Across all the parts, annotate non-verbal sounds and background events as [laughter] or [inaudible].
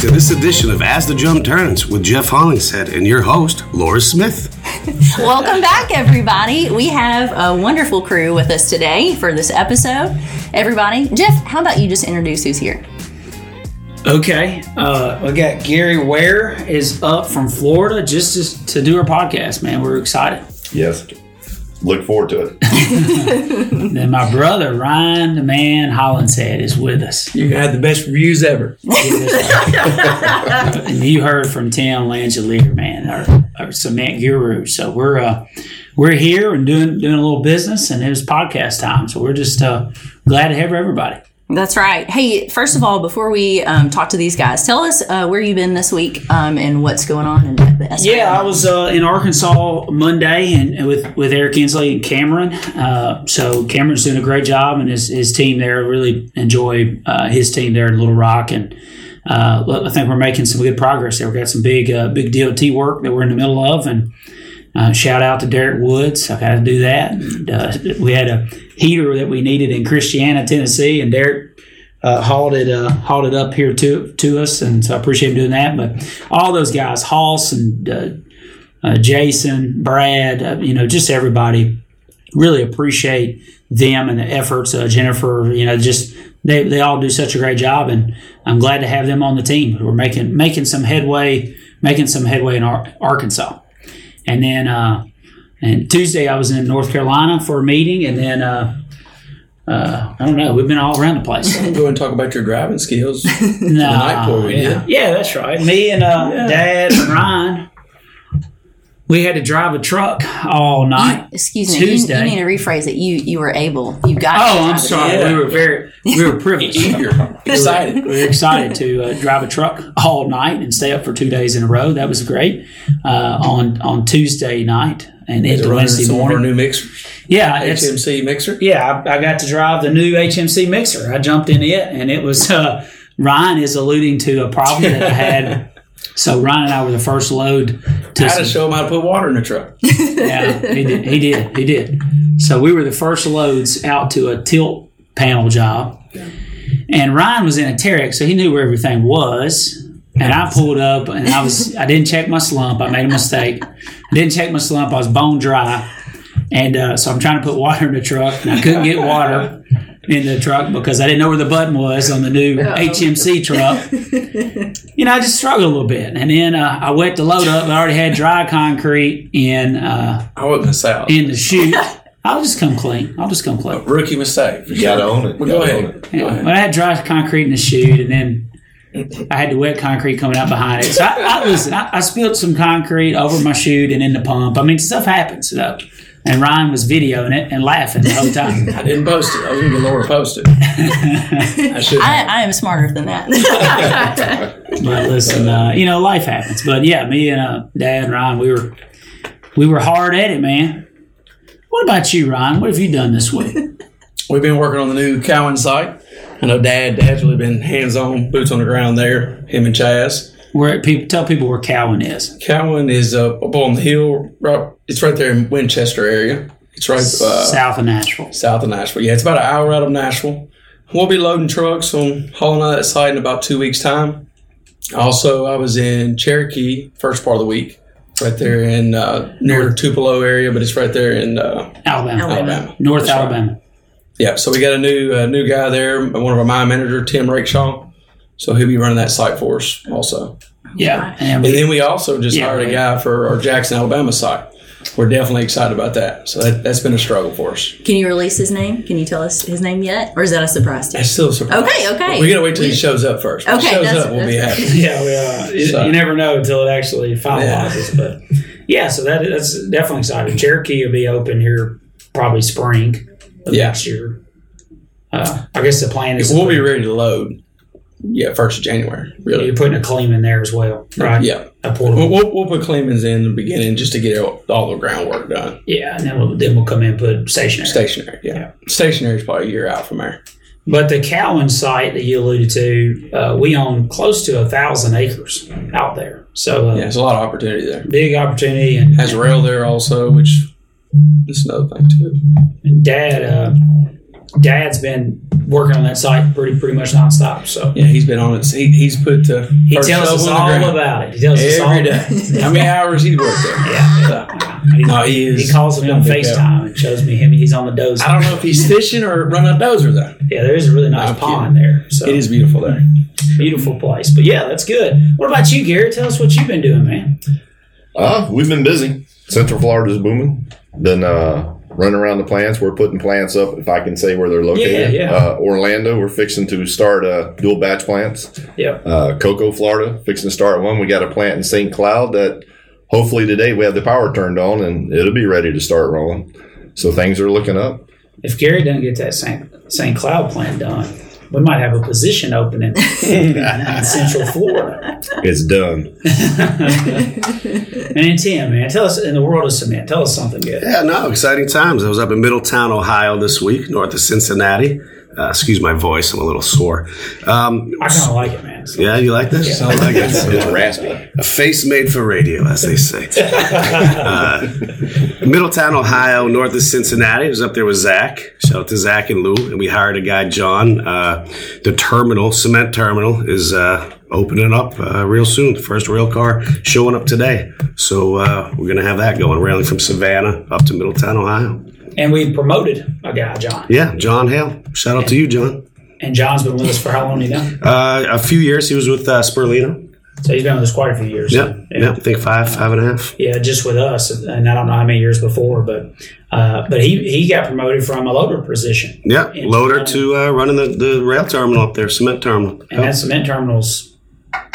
to this edition of As the Drum Turns with Jeff Hollingshead and your host, Lora Smith. [laughs] Welcome back, everybody. We have a wonderful crew with us today for this episode. Everybody, Jeff, how about you just introduce who's here? Okay, uh, we got Gary Ware is up from Florida just to, to do our podcast. Man, we're excited. Yes. Look forward to it. [laughs] Then my brother Ryan, the man Hollingshead, is with us. You had the best reviews ever. [laughs] you heard from Tim Langelier, man, our, our cement guru. So we're uh, we're here and doing doing a little business, and it was podcast time. So we're just uh, glad to have everybody. That's right. Hey, first of all, before we um, talk to these guys, tell us uh, where you've been this week um, and what's going on in the SIM. Yeah, I was uh, in Arkansas Monday and, with with Eric Inslee and Cameron. Uh, so Cameron's doing a great job, and his, his team there really enjoy uh, his team there in Little Rock, and uh, I think we're making some good progress there. We've got some big uh, big DOT work that we're in the middle of, and uh, shout out to Derek Woods. I got to do that. And, uh, we had a heater that we needed in Christiana, Tennessee, and Derek uh, hauled it uh, hauled it up here to to us, and so I appreciate him doing that. But all those guys, Hoss and uh, uh, Jason, Brad, uh, you know, just everybody, really appreciate them and the efforts. Uh, Jennifer, you know, just they, they all do such a great job, and I'm glad to have them on the team. We're making making some headway, making some headway in Ar- Arkansas, and then. And Tuesday I was in North Carolina for a meeting, and then uh, uh, I don't know. We've been all around the place. [laughs] Go and talk about your driving skills. [laughs] No, we yeah. did. yeah, that's right. Me and uh, Dad and Ryan, we had to drive a truck all night. Excuse me. You, Tuesday. you need to rephrase it. You you were able. You got. Oh, to I'm sorry. Yeah. We were very, we were privileged. [laughs] Eager, excited. [laughs] We were excited to uh, drive a truck all night and stay up for two days in a row. That was great. Uh, on on Tuesday night and into Running Wednesday some of our new mixer, Yeah, it's, HMC mixer. yeah. I, I got to drive the new HMC mixer. I jumped in it, and it was. Uh, Ryan is alluding to a problem that I had. [laughs] So Ryan and I were the first load to How some- to show him how to put water in the truck. [laughs] yeah, he did. He did. He did. So we were the first loads out to a tilt panel job, and Ryan was in a Terex, so he knew where everything was. And I pulled up, and I was I didn't check my slump. I made a mistake. I didn't check my slump. I was bone dry, and uh, so I'm trying to put water in the truck, and I couldn't get water in the truck because I didn't know where the button was on the new HMC truck. [laughs] You know, I just struggled a little bit, and then uh, I wet the load up. I already had dry concrete in. Uh, I wasn't a south. in the chute. I'll just come clean. I'll just come clean. Rookie mistake. You gotta own it. Well, go ahead. own it. Yeah. Go ahead. But I had dry concrete in the chute, and then I had the wet concrete coming out behind it. So I, I listen. I, I spilled some concrete over my chute and in the pump. I mean, stuff happens, though. And Ryan was videoing it and laughing the whole time. [laughs] I didn't post it. I was going to get Lora to post it. I should. I. I am smarter than that. [laughs] But listen, uh, you know, life happens. But yeah, me and uh, Dad and Ryan, we were we were hard at it, man. What about you, Ryan? What have you done this week? We've been working on the new Cowan site. I know Dad. Dad's really been hands on, boots on the ground there. Him and Chaz. Where people tell people where Cowan is. Cowan is uh, up on the hill. Right, it's right there in Winchester area. It's right uh, South of Nashville. south of Nashville. Yeah, it's about an hour out of Nashville. We'll be loading trucks on hauling out that site in about two weeks' time. Also, I was in Cherokee first part of the week, right there in uh, near Tupelo area, but it's right there in uh, Alabama. Alabama. North That's right. Alabama. Yeah, so we got a new uh, new guy there, one of our mine manager, Tim Rakeshaw. So he'll be running that site for us also. Yeah. And And then we also just Yeah, hired a guy for our Jackson, Alabama site. We're definitely excited about that. So that, that's been a struggle for us. Can you release his name? Can you tell us his name yet, or is that a surprise to you? It's still a surprise. Okay, okay. We gotta wait till he shows up first. When he Okay, shows up, we'll be happy. [laughs] yeah, we, are. you, So- you never know until it actually finalizes. But yeah, so that that's definitely exciting. Cherokee will be open here probably spring of Yeah. next year. Uh, I guess the plan is We'll be ready to load. Yeah, first of January. Really. You're putting a clean in there as well, right? Yeah. A portable. We'll, we'll, put Clemens in the beginning just to get all, the groundwork done. Yeah, and then we'll, then we'll come in and put stationary. Stationary, yeah. Stationary is probably a year out from there. But the Cowan site that you alluded to, uh, we own close to a thousand acres out there. So uh, Yeah, there's a lot of opportunity there. big opportunity. And, Has rail there also, which is another thing too. and Dad, uh, Dad's been working on that site pretty pretty much nonstop. So Yeah, he's been on it. He, he's put uh, he first tells us shovel in the all ground about it. He tells us all day. How many hours he's worked there? [laughs] Yeah. He, No, he is- he calls me on he's FaceTime and shows me him. He's on the dozer. I don't know if he's [laughs] fishing or running a dozer though. Yeah, there is a really nice I'm pond there. So It is beautiful there. beautiful place. But yeah, that's good. What about you, Gary? Tell us what you've been doing, man. Uh, we've been busy. Central Florida's booming. Been uh, running around the plants. We're putting plants up, if I can say where they're located. Yeah, yeah. Uh, Orlando, we're fixing to start uh, dual batch plants. Yeah. Uh, Cocoa, Florida, fixing to start one. We got a plant in St. Cloud that hopefully today we have the power turned on and it'll be ready to start rolling. So things are looking up. If Gary doesn't get that St. St. Cloud plant done, we might have a position opening [laughs] in Central Florida. It's done. [laughs] And Tim, man, tell us in the world of cement, tell us something good. Yeah, no, exciting times. I was up in Middletown, Ohio this week, north of Cincinnati. Uh, excuse my voice, I'm a little sore. Um, I kind of like it, man. So- yeah, you like this? I like it. It's raspy. A face made for radio, as they say. [laughs] uh, Middletown, Ohio, north of Cincinnati. I was up there with Zach. Shout out to Zach and Lou. And we hired a guy, John. Uh, the terminal, cement terminal, is uh, opening up uh, real soon. The first rail car showing up today. So uh, we're going to have that going, railing from Savannah up to Middletown, Ohio. And we promoted a guy, John. Yeah, John Hale. Shout out to you, John. And John's been with us for how long you know? Uh, a few years. He was with uh, Spurlino. So he's been with us quite a few years. Yeah, yeah. I think five, five and a half. Yeah, just with us, and I don't know how many years before, but uh, but he he got promoted from a loader position, Yeah, loader to uh, running the, the rail terminal up there, cement terminal. and that cement terminal's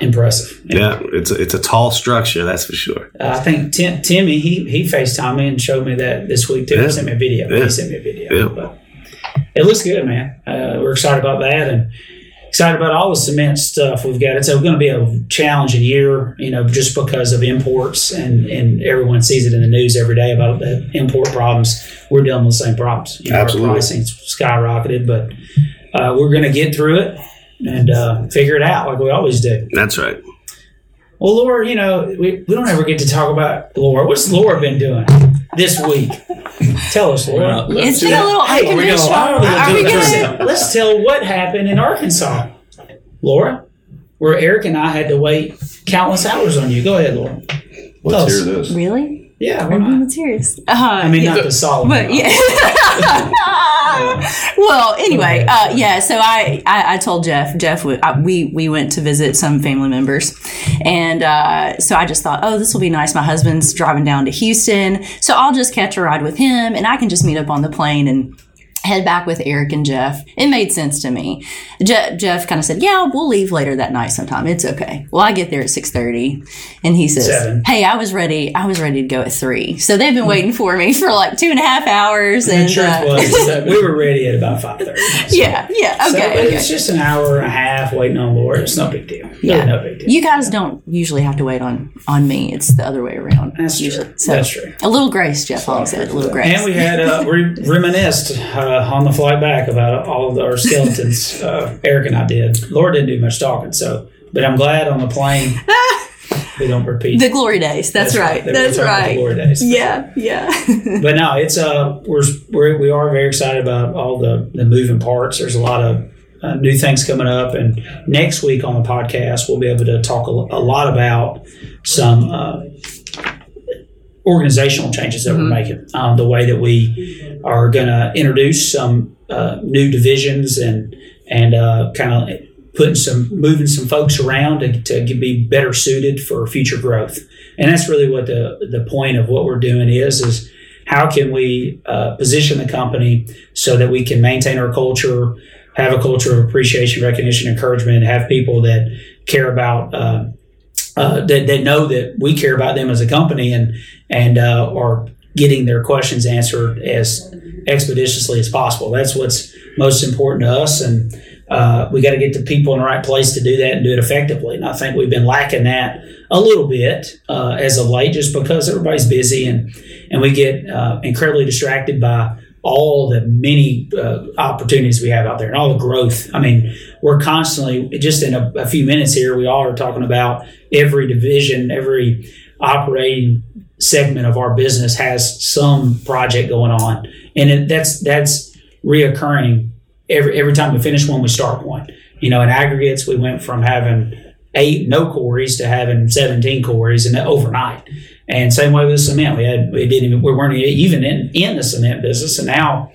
impressive. Yeah, it's a, it's a tall structure, that's for sure. Uh, I think Tim, Timmy he he Facetimed me and showed me that this week too. Yeah. He sent me a video. Yeah. He sent me a video. Yeah. But it looks good, man. Uh, we're excited about that and excited about all the cement stuff we've got. It's going to be a challenging year, you know, just because of imports and and everyone sees it in the news every day about the import problems. We're dealing with the same problems. You know, Absolutely. Our pricing's skyrocketed, but uh, we're going to get through it and uh, figure it out like we always do. That's right. Well, Lora, you know, we, we don't ever get to talk about Lora. What's Lora been doing this week? Tell us, Lora. It's been a little Hey, are we gonna- unconventional. are we gonna Are do we this? gonna? Let's tell what happened in Arkansas. Lora, where Eric and I had to wait countless hours on you. Go ahead, Lora. Let's us. hear this. Really? Yeah, why I'm not? serious. Uh, I mean, not the solid. But one. yeah. [laughs] well, anyway, uh, yeah. So I, I, I told Jeff. Jeff, w- I- we we went to visit some family members, and uh, so I just thought, oh, this will be nice. My husband's driving down to Houston, so I'll just catch a ride with him, and I can just meet up on the plane and head back with Eric and Jeff. It made sense to me. Je- Jeff kind of said, "Yeah, we'll leave later that night sometime. It's okay." Well, I get there at six thirty, and he says, Seven. "Hey, I was ready. I was ready to go at three. So they've been waiting for me for like two and a half hours, The and truth uh, was that we were ready at about five thirty. [laughs] yeah, yeah, So, okay, but okay. it's just an hour and a half waiting on Lora. It's no big deal. Really Yeah. no big deal. You guys don't usually have to wait on on me. It's the other way around. That's usually. true. So That's true. a little grace, Jeff Long said. A little grace. And we had uh, we reminisced uh, on the flight back about all of our skeletons. [laughs] uh, Eric and I did. Lora didn't do much talking, so but I'm glad on the plane [laughs] we don't repeat. the glory days. That's, right. That's return to the right. glory days. Yeah, yeah. [laughs] But no, it's uh we're, we're we are very excited about all the the moving parts. There's a lot of uh, new things coming up, and next week on the podcast we'll be able to talk a, a lot about some. Uh, organizational changes that we're making. Um, the way that we are going to introduce some uh, new divisions and and uh, kind of putting some moving some folks around to, to be better suited for future growth. And that's really what the the point of what we're doing is is how can we uh, position the company so that we can maintain our culture have a culture of appreciation recognition encouragement have people that care about uh, that, that know that we care about them as a company and and uh, are getting their questions answered as expeditiously as possible. That's what's most important to us, and uh, we got to get the people in the right place to do that and do it effectively. And I think we've been lacking that a little bit uh, as of late, just because everybody's busy and and we get uh, incredibly distracted by all the many uh, opportunities we have out there and all the growth. I mean, we're constantly just in a, a few minutes here. We all are talking about every division, every operating segment of our business has some project going on, and it, that's that's reoccurring every every time we finish one, we start one. You know, in aggregates, we went from having eight no quarries to having 17 quarries and overnight. And same way with cement, we had we didn't even we weren't even in in the cement business, and now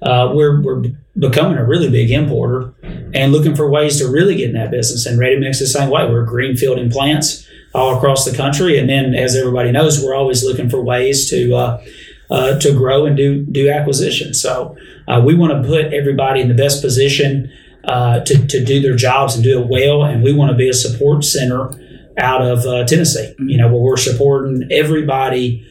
uh, we're we're becoming a really big importer and looking for ways to really get in that business. And ready mix the same way. We're greenfielding plants all across the country, and then as everybody knows, we're always looking for ways to. Uh, uh, to grow and do do acquisitions. So uh, we want to put everybody in the best position uh, to, to do their jobs and do it well. And we want to be a support center out of uh, Tennessee, you know, where we're supporting everybody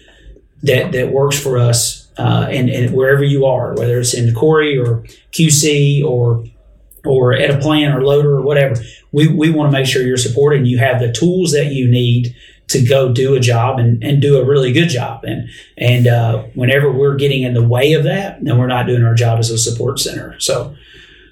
that, that works for us uh, and, and wherever you are, whether it's in quarry or QC or or at a plant or loader or whatever, we, we want to make sure you're supported and you have the tools that you need to go do a job and, and do a really good job. And and uh, whenever we're getting in the way of that, then we're not doing our job as a support center. So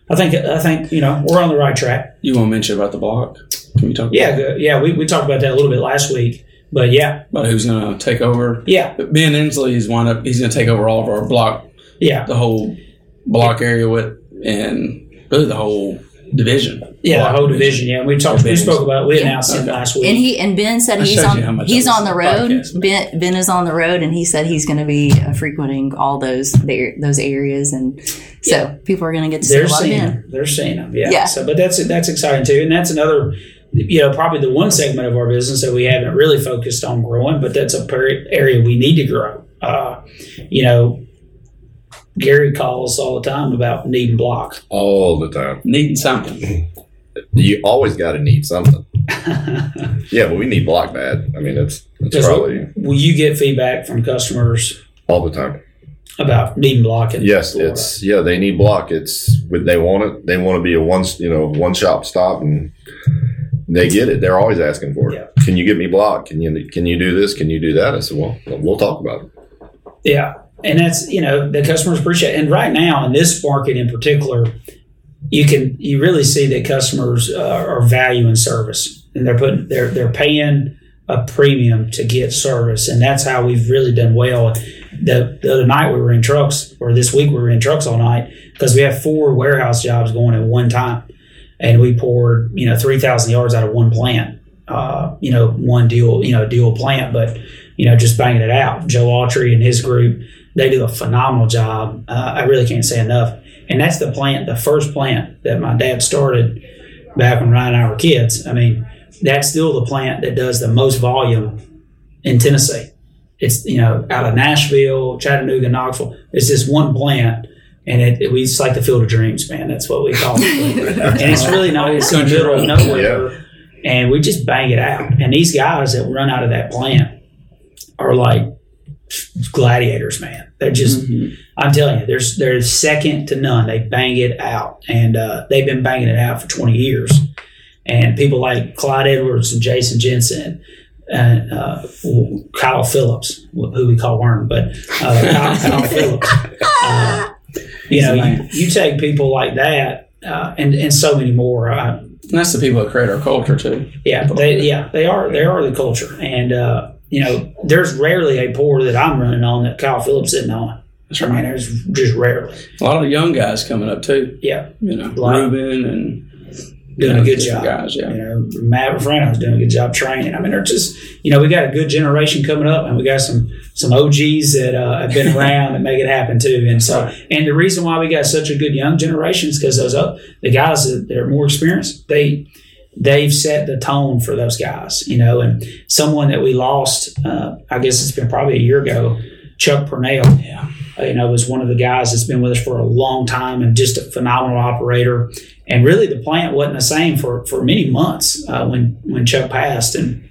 I think I think you know we're on the right track. You want to mention about the block? Can we talk? About Yeah, good. yeah. We, we talked about that a little bit last week, but yeah, But who's going to take over? yeah, Ben Inslee is one up. He's going to take over all of our block, yeah, the whole block area with, and really the whole division. yeah. The whole division. Yeah, we talked. We spoke about. We announced it Okay. last week. And he and Ben said That he's shows you how on he's on the road. podcasts. Ben Ben is on the road, and he said he's going to be uh, frequenting all those there those areas, and so Yeah. people are going to get to see They're a lot of seeing Ben. them. They're seeing them. Yeah. Yeah. So, but that's that's exciting too, and that's another. You know, probably the one segment of our business that we haven't really focused on growing, but that's a per- area we need to grow. Uh, you know, Gary calls all the time about needing block. all the time. Needing something. You always got to need something. [laughs] yeah, but we need block bad. I mean, it's it's probably Will you get feedback from customers all the time. about needing block? in Yes, Florida? it's yeah. They need block. It's they want it. They want to be a one you know one shop stop, and they get it. They're always asking for it. Yeah. Can you get me block? Can you can you do this? Can you do that? I said, well, we'll talk about it. Yeah, and that's you know the customers appreciate. It. And right now in this market in particular, you can you really see that customers uh, are valuing service, and they're putting they're they're paying a premium to get service, and that's how we've really done well. The, the other night we were in trucks, or this week we were in trucks all night because we have four warehouse jobs going at one time, and we poured you know three thousand yards out of one plant. Uh, you know, one deal, you know, deal plant, but you know, just banging it out. Joe Autry and his group, they do a phenomenal job. Uh, I really can't say enough. And that's the plant, the first plant that my dad started back when Ryan and I were kids. I mean, that's still the plant that does the most volume in Tennessee. It's, you know, out of Nashville, Chattanooga, Knoxville. It's this one plant. And it, it, we, it's like the field of dreams, man. That's what we call it. [laughs] and it's really not, it's in the middle of nowhere. And we just bang it out. And these guys that run out of that plant, are like gladiators, man. They're just, I'm telling you, there's they're second to none. They bang it out, and uh, they've been banging it out for 20 years. And people like Clyde Edwards and Jason Jensen and uh, Kyle Phillips, who we call Worm, but uh, Kyle, Kyle [laughs] Phillips. Uh, you know, you, you take people like that, uh, and and so many more. And that's the people that create our culture too. yeah, they yeah they are they are the culture, and uh, you know there's rarely a pour that I'm running on that Kyle Phillips isn't on. That's I mean, there's just rarely. A lot of young guys coming up too. Yeah, You know, Ruben and doing a good job. Guys, yeah. You know, Matt Refrano's doing a good job training. I mean, they're just you know we got a good generation coming up, and we got some some OGs that uh, have been [laughs] around and make it happen too. And so, and the reason why we got such a good young generation is because those uh, the guys that they're more experienced. They they've set the tone for those guys, you know. And someone that we lost, uh, I guess it's been probably a year ago, Chuck Purnell. Yeah. you know, was one of the guys that's been with us for a long time and just a phenomenal operator. And really, the plant wasn't the same for, for many months uh, when when Chuck passed. And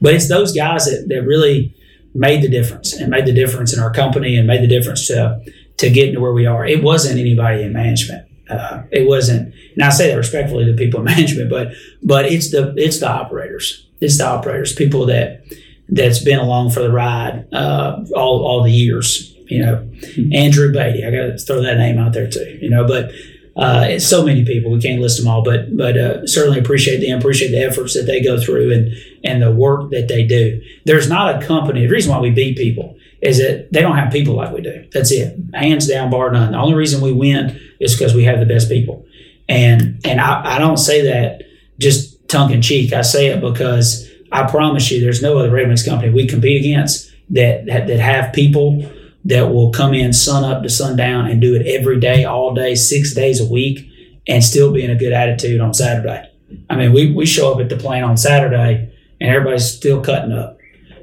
but it's those guys that, that really made the difference and made the difference in our company and made the difference to to getting to where we are. It wasn't anybody in management. Uh, it wasn't, and I say that respectfully to people in [laughs] management, but but it's the it's the operators. It's the operators, people that that's been along for the ride uh, all all the years. You know, Andrew Beatty. I got to throw that name out there too. You know, but uh, it's so many people we can't list them all, but but uh, certainly appreciate them, appreciate the efforts that they go through and and the work that they do. There's not a company. The reason why we beat people is that they don't have people like we do. That's it, hands down, bar none. The only reason we win is because we have the best people, and and I, I don't say that just tongue in cheek. I say it because I promise you, there's no other ready mix company we compete against that that, that have people that will come in sun up to sundown and do it every day, all day, six days a week, and still be in a good attitude on Saturday. I mean, we, we show up at the plant on Saturday and everybody's still cutting up,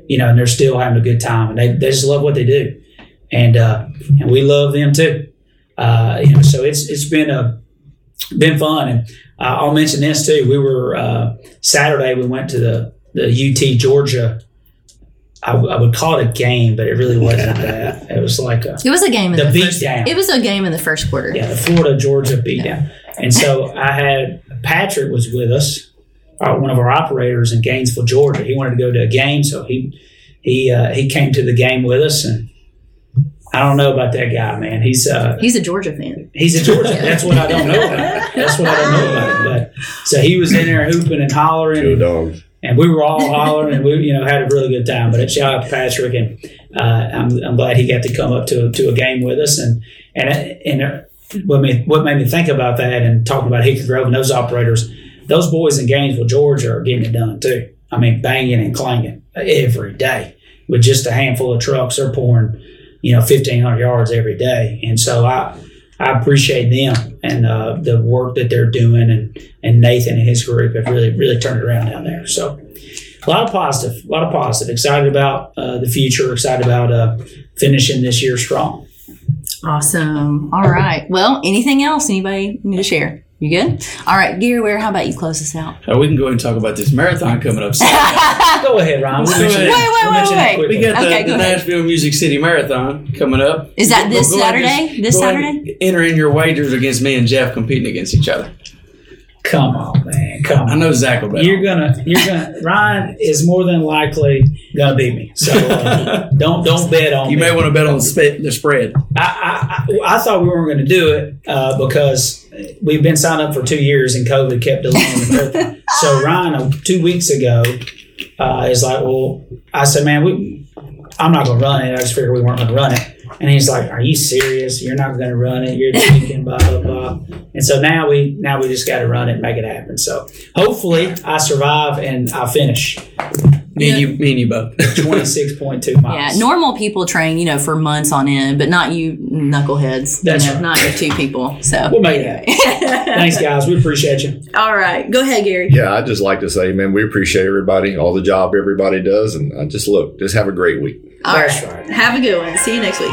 you know, and they're still having a good time and they, they just love what they do. And, uh, and we love them too. Uh, you know, so it's, it's been a, been fun. And uh, I'll mention this too. We were, uh, Saturday, we went to the, the UT Georgia I, I would call it a game, but it really wasn't [laughs] that. It was like a It was a game in the the, beat first. down. It was a game in the first quarter. yeah, the Florida Georgia beat beatdown. And so I had Patrick was with us, uh, one of our operators in Gainesville, Georgia. He wanted to go to a game, so he he uh, he came to the game with us. And I don't know about that guy, man. He's uh, He's a Georgia fan. he's a Georgia. That's what I don't know about. [laughs] That's what I don't know about. But so he was in there hooping and hollering. Go and- dogs. and we were all hollering and we you know had a really good time. But shout out to Patrick and uh, I'm, I'm glad he got to come up to to a game with us and and and uh, what made what made me think about that and talking about Hickory Grove and those operators, those boys in Gainesville, Georgia, are getting it done too. I mean, banging and clanging every day with just a handful of trucks. They're pouring you know 1,500 yards every day, and so I. I appreciate them and uh, the work that they're doing, and, and Nathan and his group have really really turned around down there. So a lot of positive, a lot of positive. Excited about uh, the future. Excited about uh, finishing this year strong. Awesome. All right. Well, anything else anybody need to share? You good? All right, Gary Ware, how about you close us out? Uh, we can go ahead and talk about this marathon coming up. soon. [laughs] Go ahead, Ron. We'll Wait, mention wait, we'll wait, mention wait. we got the, Okay, go the. Nashville Music City Marathon coming up. Is that this Go ahead and Saturday? This go Saturday? Enter in your wagers against me and Jeff competing against each other. Come on, man. Come. I know Zach will bet. You're gonna, you're gonna. Ryan is more than likely gonna beat me. So uh, [laughs] don't, don't bet on You me. may want to bet on the spe- the spread. I, I, I, I thought we weren't going to do it uh, because we've been signed up for two years and COVID kept delaying the [laughs] so Ryan, uh, two weeks ago, uh, is like, well, I said, man, we, I'm not going to run it. I just figured we weren't going to run it. And he's like, "Are you serious? You're not going to run it? You're thinking blah blah blah." And so now we now we just got to run it and make it happen. So hopefully I survive and I finish Me and you, me and you both. [laughs] twenty six point two miles. Yeah, normal people train, you know, for months on end, but not you knuckleheads. you That's know, right. Not your two people. So We'll make it. [laughs] Thanks, guys. We appreciate you. All right. Go ahead, Gary. Yeah, I'd just like to say, man, we appreciate everybody, all the job everybody does, and I just look, just have a great week. All That's right. right. Have a good one. See you next week.